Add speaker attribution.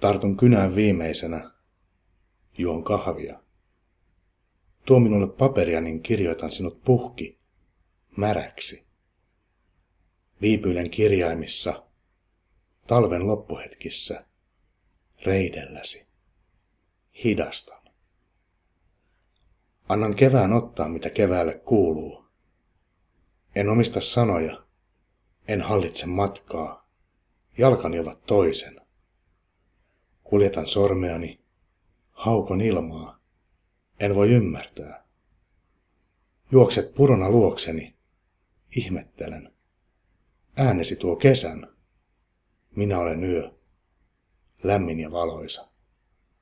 Speaker 1: Tartun kynään viimeisenä. Juon kahvia. Tuo minulle paperia, niin kirjoitan sinut puhki, märäksi. Viipyilen kirjaimissa, talven loppuhetkissä, reidelläsi. Hidastan. Annan kevään ottaa, mitä keväälle kuuluu. En omista sanoja, en hallitse matkaa, jalkani ovat toisen. Kuljetan sormeani, haukon ilmaa, en voi ymmärtää. Juokset purona luokseni, ihmettelen. Äänesi tuo kesän. Minä olen yö, lämmin ja valoisa.